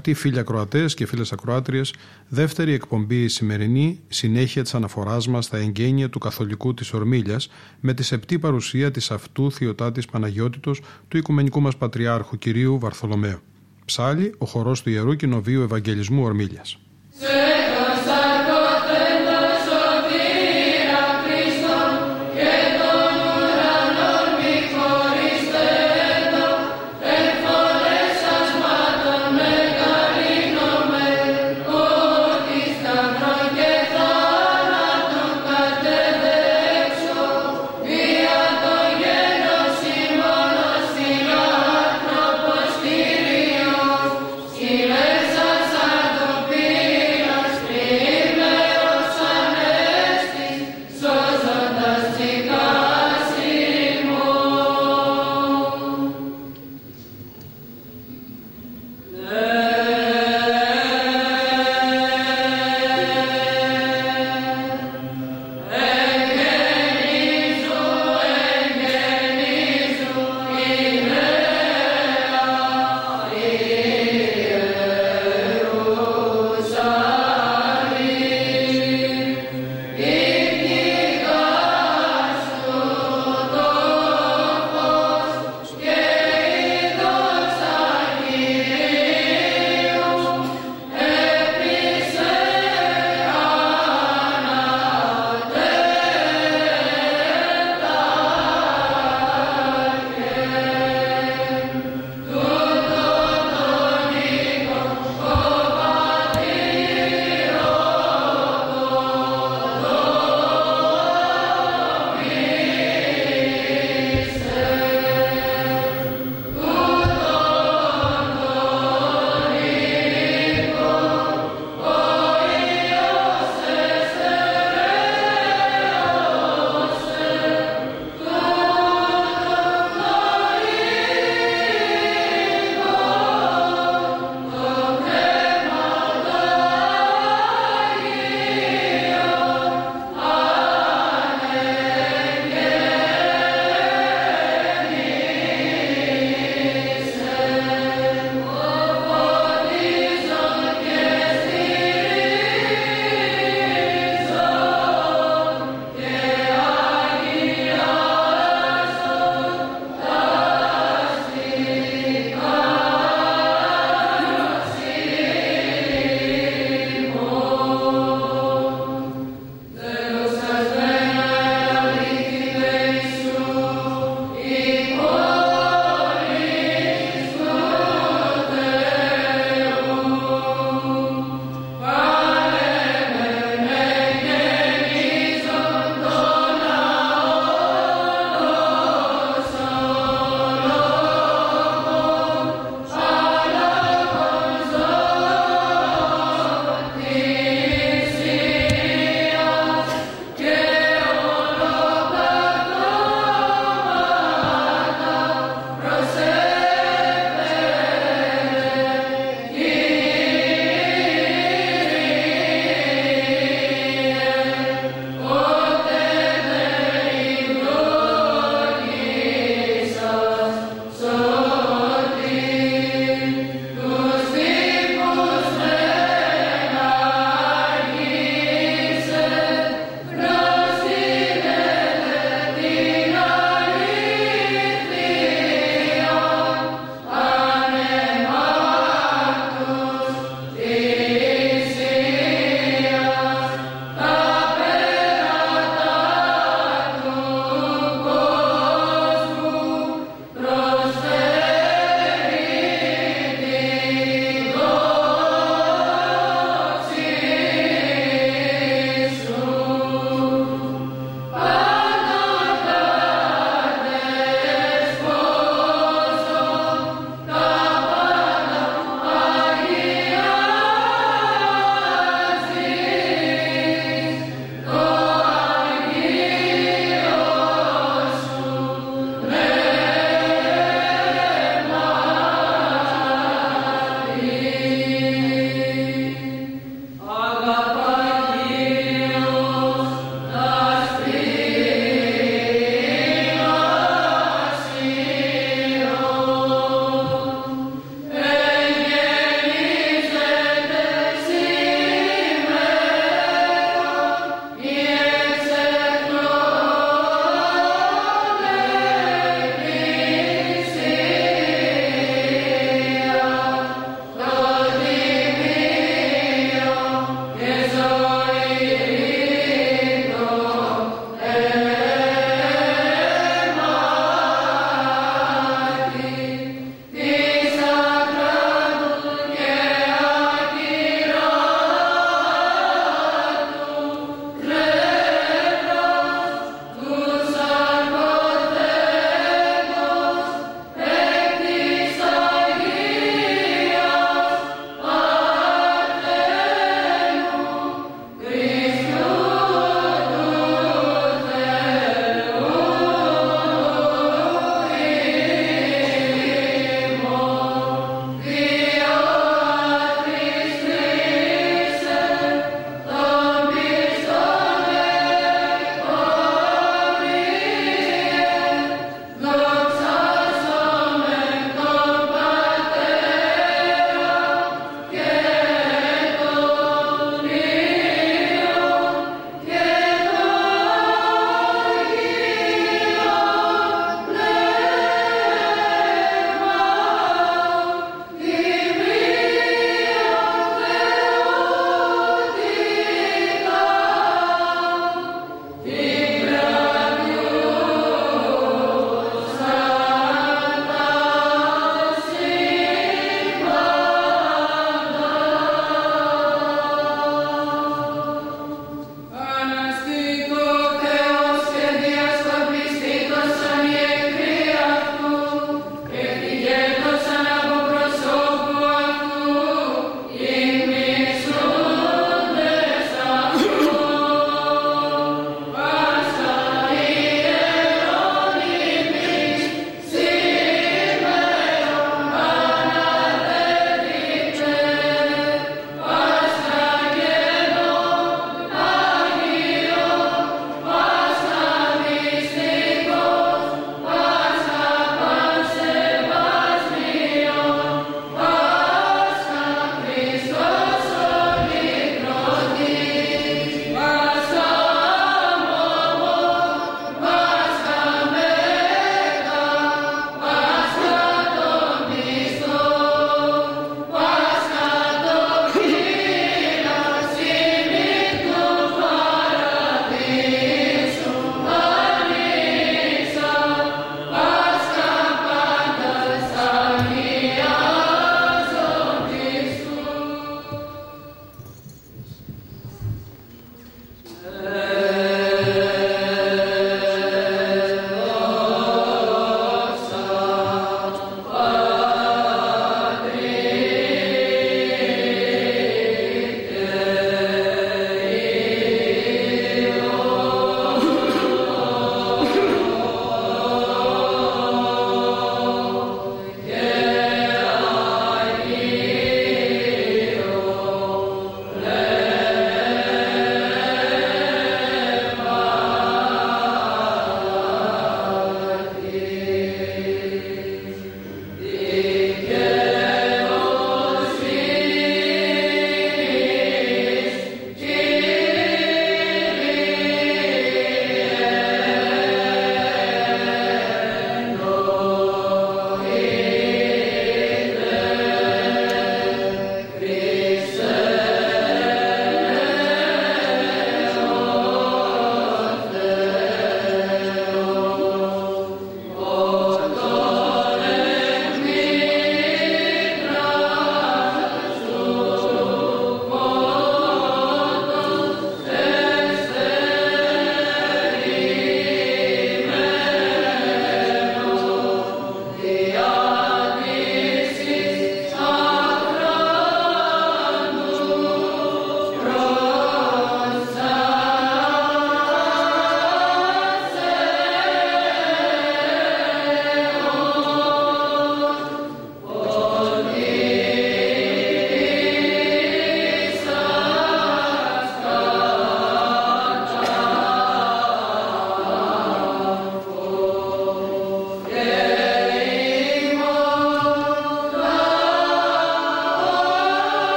Αγαπητοί φίλοι ακροατές και φίλες ακροάτριες, δεύτερη εκπομπή σημερινή, συνέχεια της αναφοράς μας στα εγγένεια του Καθολικού της Ορμήλιας, με τη σεπτή παρουσία της αυτού Θειοτάτης Παναγιώτητος του Οικουμενικού μας Πατριάρχου κυρίου Βαρθολομαίου. Ψάλι, ο χορός του Ιερού Κοινοβίου Ευαγγελισμού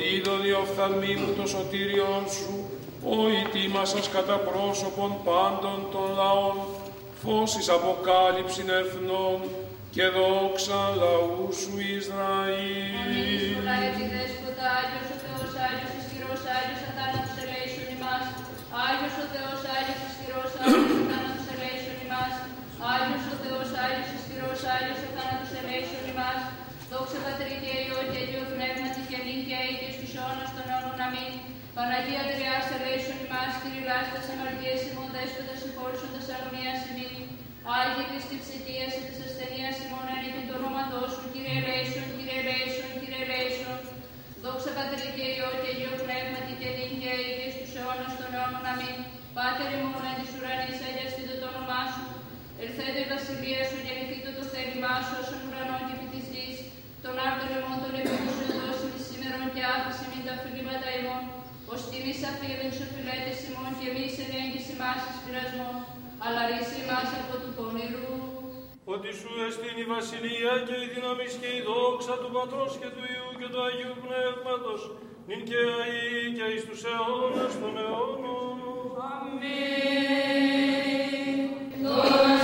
Ορμήλιας. οφθαλμίου το σωτήριον σου, ο ητήμασας κατά πρόσωπον πάντων των λαών, φως εις αποκάλυψην εθνών και δόξα λαού σου Ισραήλ. Αμήν, Δέσποτα, Άγιος ο Θεός, Άγιος ισχυρός, Άγιος αθάνατος ελέησον ημάς. Άγιος ο Θεός, Άγιος ισχυρός, Άγιος αθάνατος ελέησον ημάς. Άγιος ο Θεός, Άγιος ισχυρός, Άγιος αθάνατος ελέησον ημάς. Δόξα Πατρί και Υιό και Αγίο Πνεύματι και νυν και αεί και στους αιώνας των αιώνων. Αμήν. Παναγία Τριάς ελέησον ημάς, κηρυλάστας αμαρτίες ημών δέσποτας συγχώρησον τας αγωνίας ημίν. Άγιε της της ψυχίας και της ασθενείας ημών ανήκει το όνοματό σου, Κύριε ελέησον, Κύριε ελέησον, Κύριε ελέησον. Δόξα Πατρί και Υιό και Αγίο Πνεύματι και νυν και αεί και στους αιώνας των αιώνων. Αμήν. Πάτερ ημών εν της ουρανής, αγιαστήτω το όνομά σου. Ελθέτω η βασιλεία σου, γεννηθήτω το θέλημά σου, όσον ουρανό και επί της γης. Τον άρτον ημών των επίγουσων δώσιμη σήμερον και άφηση μην τα φιλήματα ημών. Ως τιμής αφήγεν σου φιλέτης ημών και εμείς εν έγκυση μας εις πειρασμόν. Αλλά ρίση μας από του πονηρού. Ότι σου εστίν η βασιλεία και η δύναμη και η δόξα του Πατρός και του Υιού και του Αγίου Πνεύματος, νυν και αεί και εις τους αιώνας των αιώνων. Amen.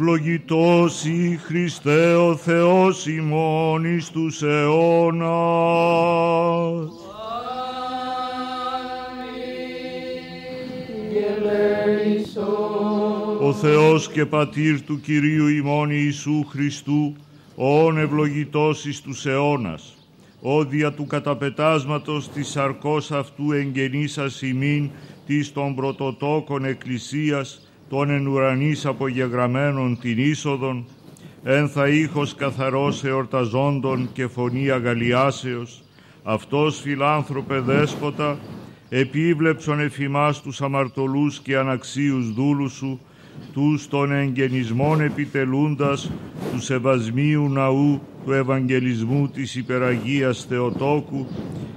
Ευλογητός η Χριστέ ο Θεός ημών εις τους αιώνας. Ο Θεός και Πατήρ του Κυρίου ημών Ιησού Χριστού, όν ευλογητός εις τους αιώνας, όδια του καταπετάσματος της σαρκός αυτού εγγενήσας ημίν της των πρωτοτόκων εκκλησίας, των εν ουρανής απογεγραμμένων την είσοδον, ένθα ήχος καθαρός εορταζόντων και φωνή αγαλιάσεως, αυτός φιλάνθρωπε δέσποτα, επίβλεψον εφημάς τους αμαρτωλούς και αναξίους δούλους σου, τους των εγγενισμών επιτελούντας του Σεβασμίου Ναού του Ευαγγελισμού της Υπεραγίας Θεοτόκου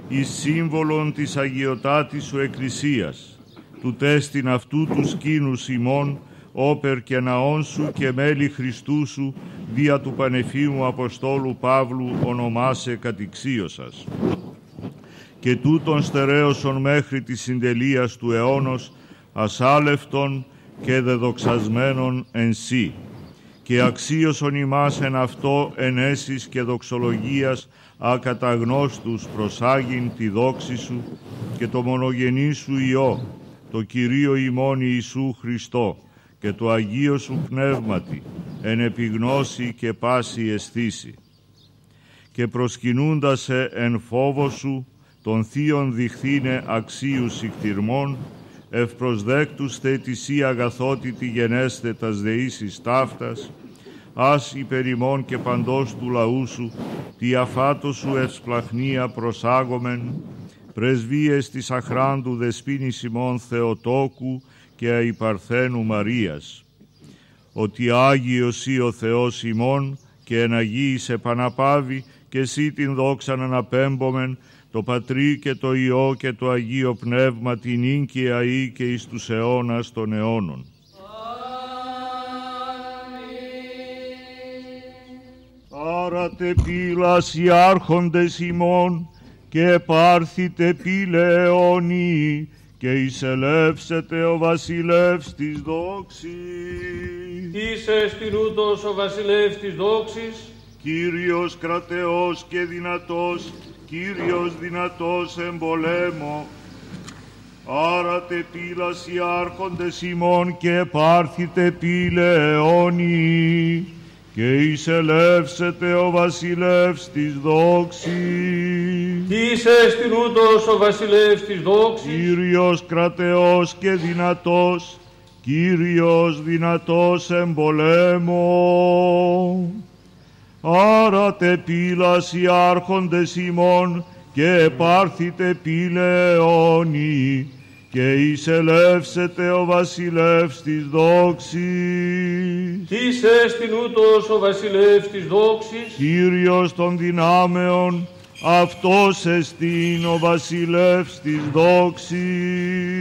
εις σύμβολον της Αγιωτάτης σου Εκκλησίας του τέστην αυτού του σκήνου ημών, όπερ και ναών σου και μέλη Χριστού σου, δια του Πανεφήμου Αποστόλου Παύλου ονομάσε κατηξίωσας. Και τούτον στερέωσον μέχρι τη συντελείας του αιώνος, ασάλευτον και δεδοξασμένον εν σύ. Και αξίωσον ημάς εν αυτό ενέσεις και δοξολογίας ακαταγνώστους προσάγειν τη δόξη σου και το μονογενή σου Υιό, το Κυρίο ημών Ιησού Χριστό και το Αγίο Σου Πνεύματι εν επιγνώση και πάση αισθήση και προσκυνούντας εν φόβο Σου των θείων διχθήνε αξίους συχτυρμών ευπροσδέκτους θετησί αγαθότητη γενέστε τας δεήσεις ταύτας ας υπερημών και παντός του λαού Σου τη αφάτο Σου ευσπλαχνία προσάγομεν πρεσβείες της αχράντου δεσπίνης Σιμών Θεοτόκου και αϊπαρθένου Μαρίας, ότι Άγιος ή ο Θεός ημών και εν Αγίης επαναπάβει και εσύ την δόξα να αναπέμπομεν το Πατρί και το Υιό και το Αγίο Πνεύμα την ίνκια ή και εις τους αιώνας των αιώνων. Άρατε πύλας οι άρχοντες ημών και πάρθητε πηλεόνι και εισελεύσετε ο βασιλεύς της δόξης. Είσαι στην ούτως ο βασιλεύς της δόξης. Κύριος κρατεός και δυνατός, Κύριος δυνατός εμπολέμο. Άρατε πύλας οι άρχοντες ημών και πάρθητε πηλεόνι και εισελεύσετε ο βασιλεύς της δόξης. Είσαι στην ούτως ο βασιλεύς της δόξης. Κύριος κρατεός και δυνατός, Κύριος δυνατός εμπολέμο. Άρατε πύλας οι άρχοντες ημών και επάρθητε πύλεόνι και εισελεύσετε ο βασιλεύς της δόξης. Είσαι στην ούτως ο βασιλεύς της δόξης. Κύριος των δυνάμεων, αυτός εστίν ο βασιλεύς της δόξης.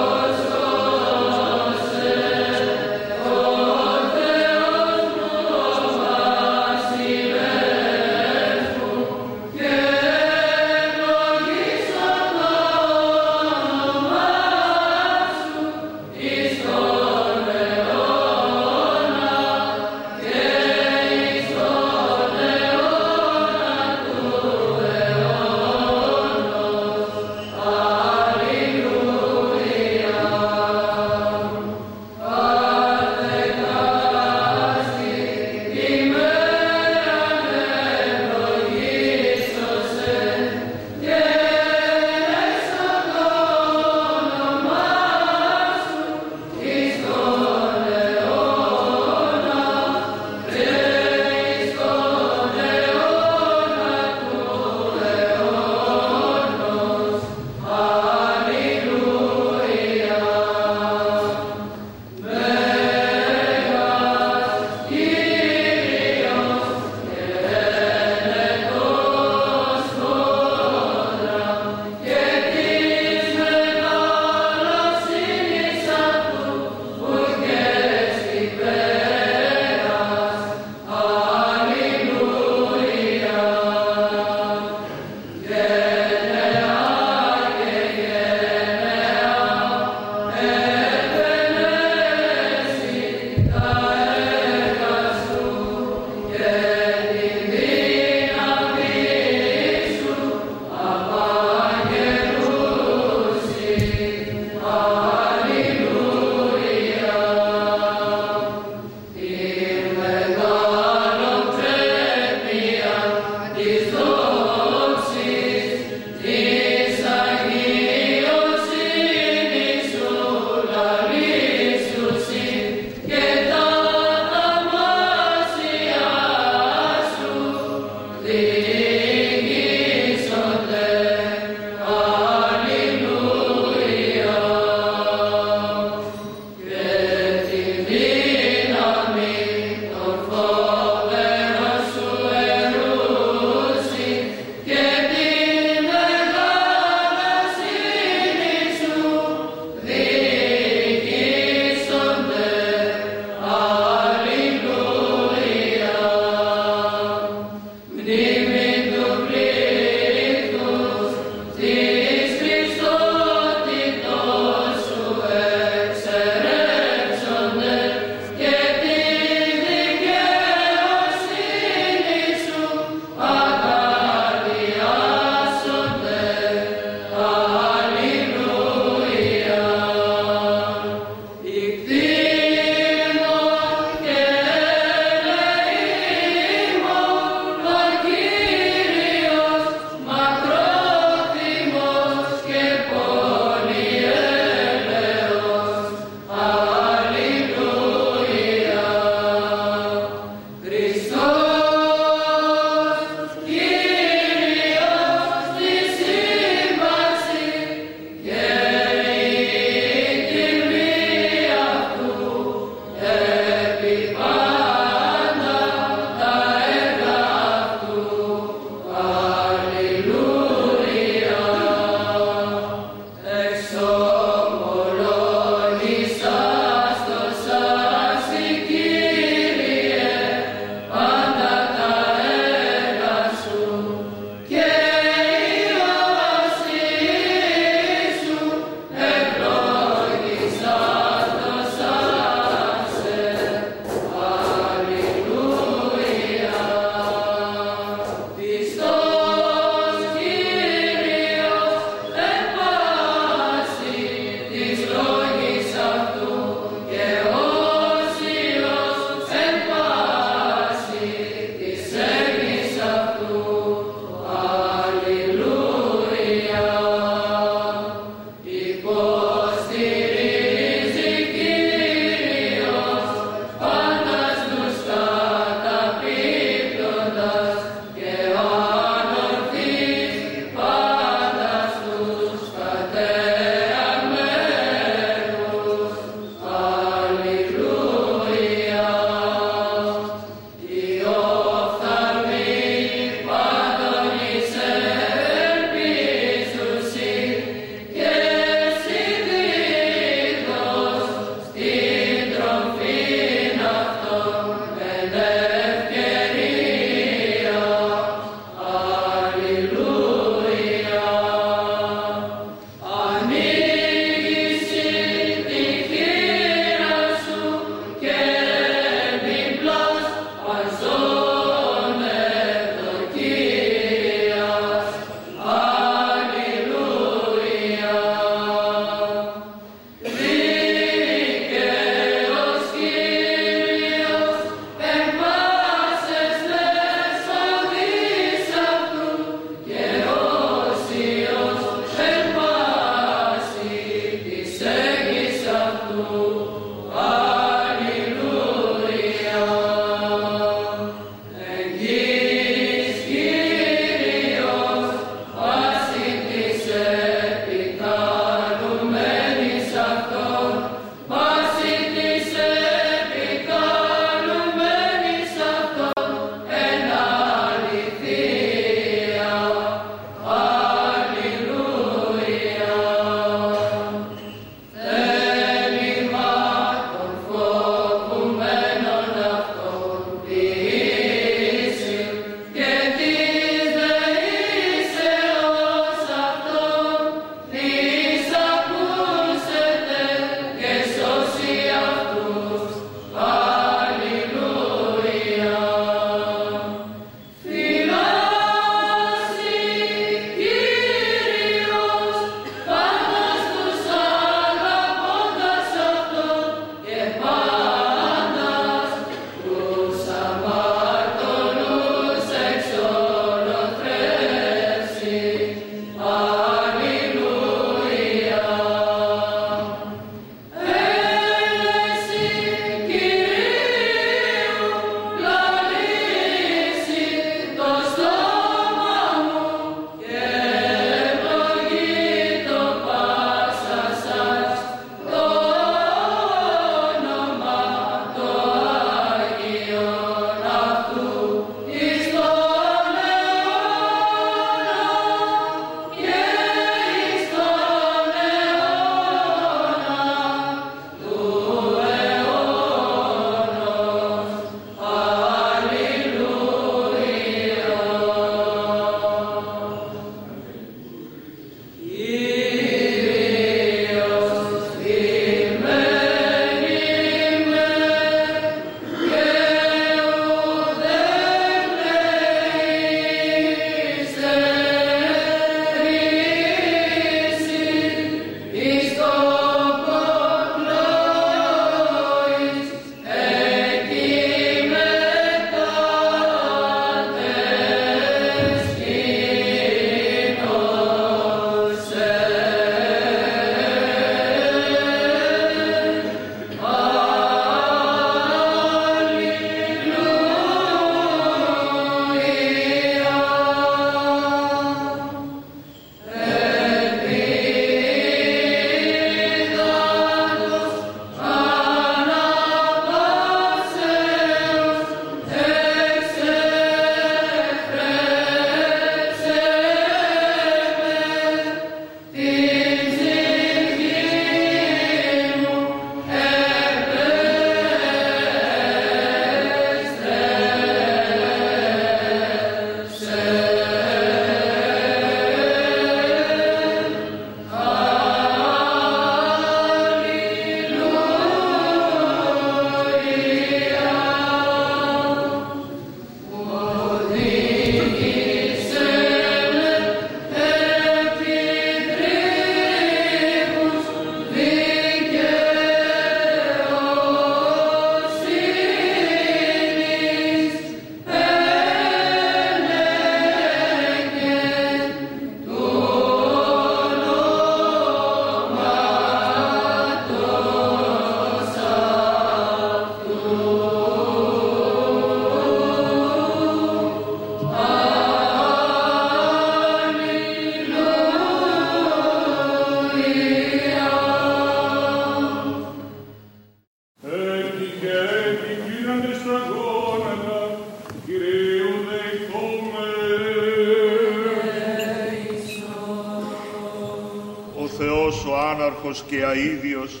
Άτιμος και αίδιος,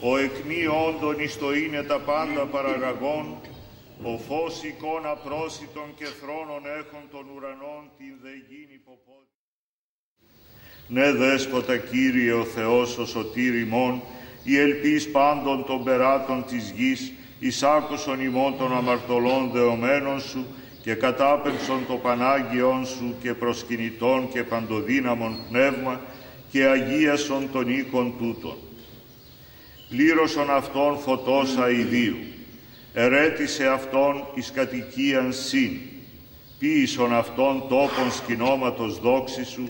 ο εκμή όντων εις το είναι τα πάντα παραγαγών, ο φως εικόνα πρόσιτων και θρόνων έχων των ουρανών την δε γίνει ποπότη. Ναι δέσποτα Κύριε ο Θεός ο σωτήρ ημών, η ελπίς πάντων των περάτων της γης, εις άκουσον ημών των αμαρτωλών δεωμένων σου και κατάπεμψον το Πανάγιον σου και προσκυνητών και παντοδύναμον πνεύμα και αγίασον των οίκων τούτων. Πλήρωσον αυτόν φωτός αηδίου, ερέτησε αυτόν εις κατοικίαν συν, ποίησον αυτόν τόπον σκηνώματος δόξης σου,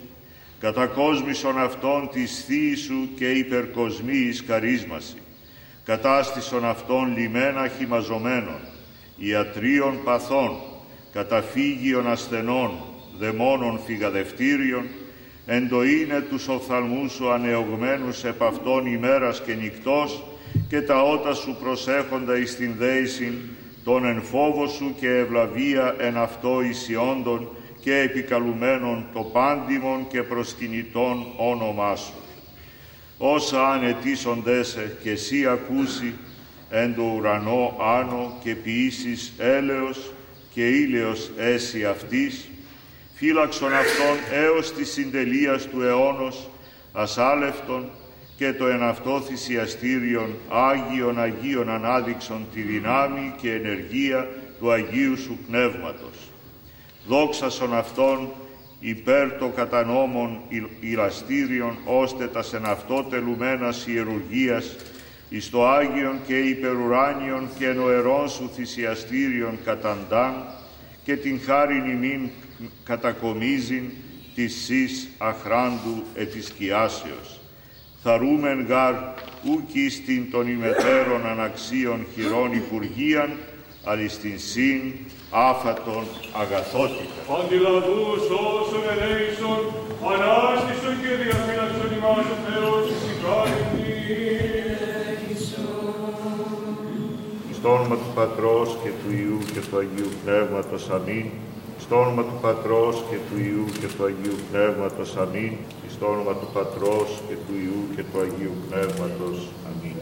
κατακόσμησον αυτόν της θείης σου και υπερκοσμή εις καρίσμαση, κατάστησον αυτόν λιμένα χυμαζομένων, ιατρίων παθών, καταφύγιων ασθενών, δαιμόνων φυγαδευτήριων, εντοίνε τους οφθαλμούς σου ανεωγμένους επ' αυτόν ημέρας και νυχτός και τα ότα σου προσέχοντα εις την δέησιν, τον εν φόβο σου και ευλαβία εν αυτό ισιόντων και επικαλουμένων το πάντιμον και προσκυνητών όνομά σου. Όσα ανετήσοντέσαι και εσύ ακούσει εν το ουρανό άνω και ποιήσεις έλεος και ήλαιος έσυ αυτής, φύλαξον αυτόν έως τη συντελείας του αιώνος, ασάλευτον και το εν αυτό θυσιαστήριον Άγιον Αγίων ανάδειξον τη δυνάμει και ενεργία του Αγίου Σου Πνεύματος. Δόξασον αυτόν υπέρ το κατανόμων ηλαστήριον, ώστε τα σεν αυτό τελουμένας ιερουργίας, εις το Άγιον και υπερουράνιον και νοερών σου θυσιαστήριον καταντάν και την χάριν ημίν κατακομίζειν της σεις αχράντου ετισκιάσεως. Θαρούμεν γάρ ούκ στην των ημετέρων αναξίων χειρών υπουργίαν, αλλά στην σύν άφατον αγαθότητα. Αντιλαβούς όσων ελέησον, ανάστησον και διαφύλαξον ημάς ο Θεός εις Στο όνομα του Πατρός και του Ιού και του Αγίου Πνεύματος. Αμήν. Στο όνομα του Πατρός και του Ιού και του Αγίου Πνεύματος. Αμήν. Στο όνομα του Πατρός και του Ιού και του Αγίου Πνεύματος. Αμήν.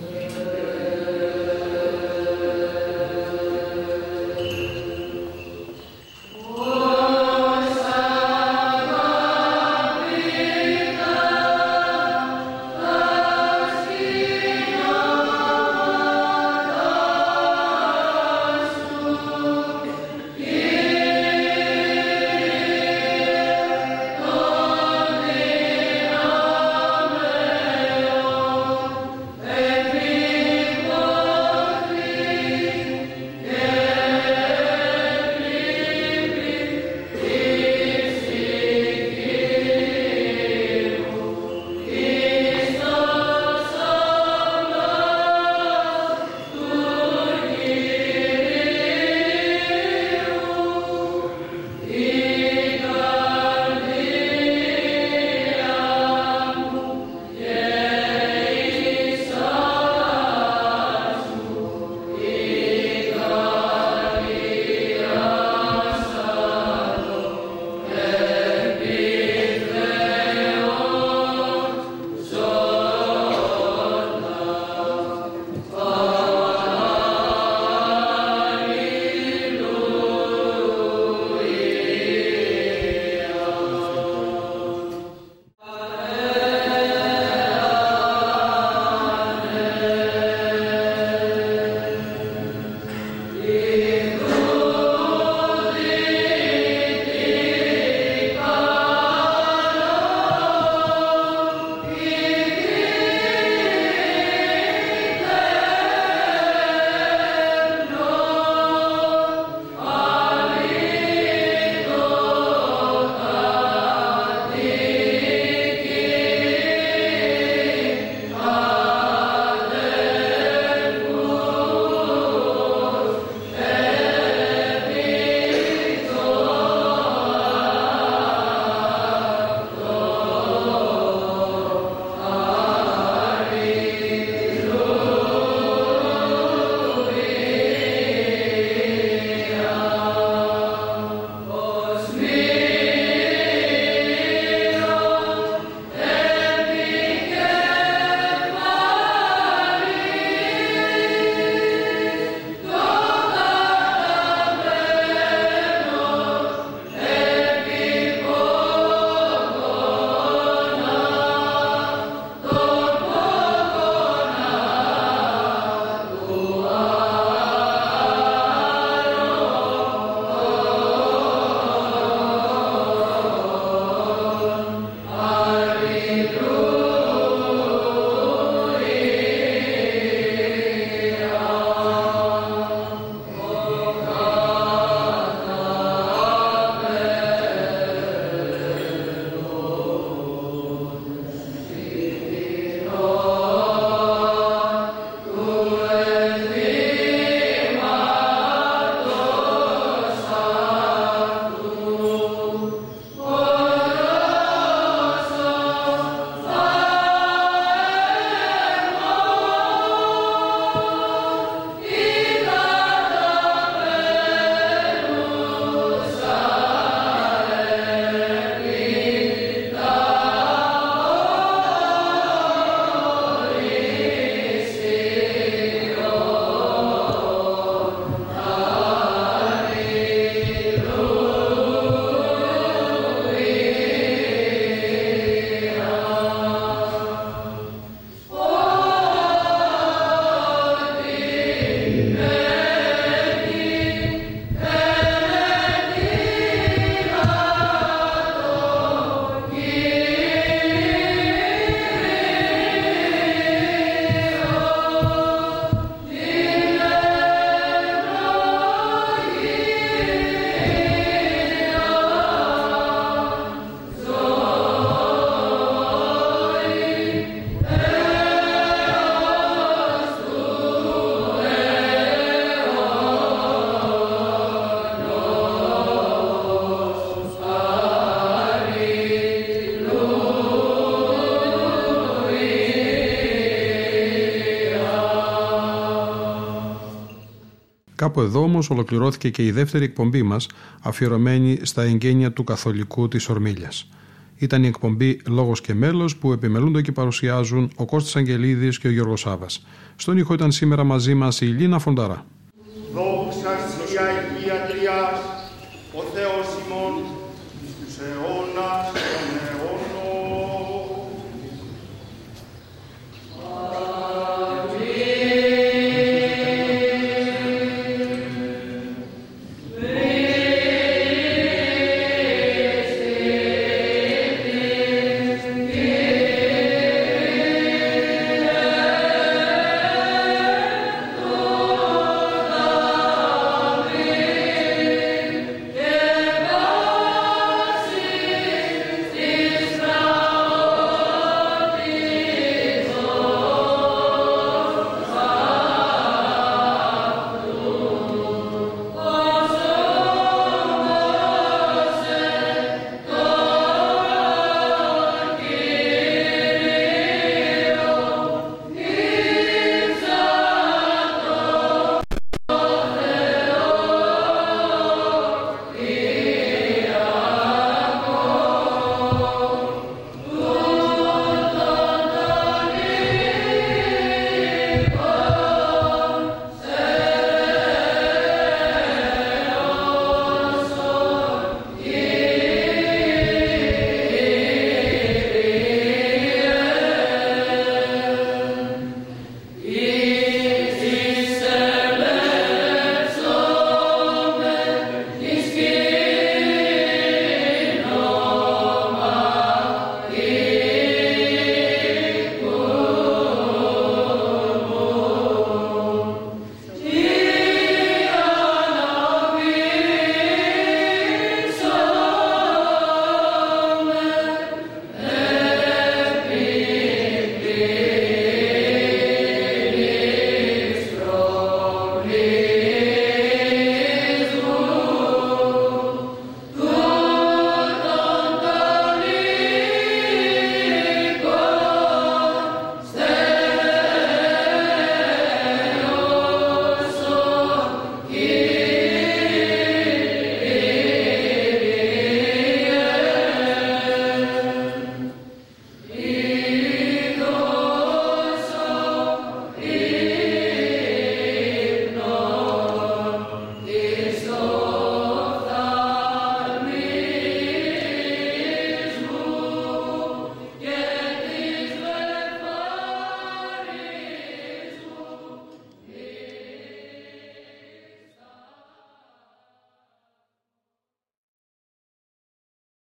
Κάπου εδώ όμως ολοκληρώθηκε και η δεύτερη εκπομπή μας, αφιερωμένη στα εγγένεια του Καθολικού της Ορμήλιας. Ήταν η εκπομπή Λόγος και Μέλος που επιμελούνται και παρουσιάζουν ο Κώστας Αγγελίδης και ο Γιώργος Σάβας. Στον ήχο ήταν σήμερα μαζί μας η Λίνα Φονταρά.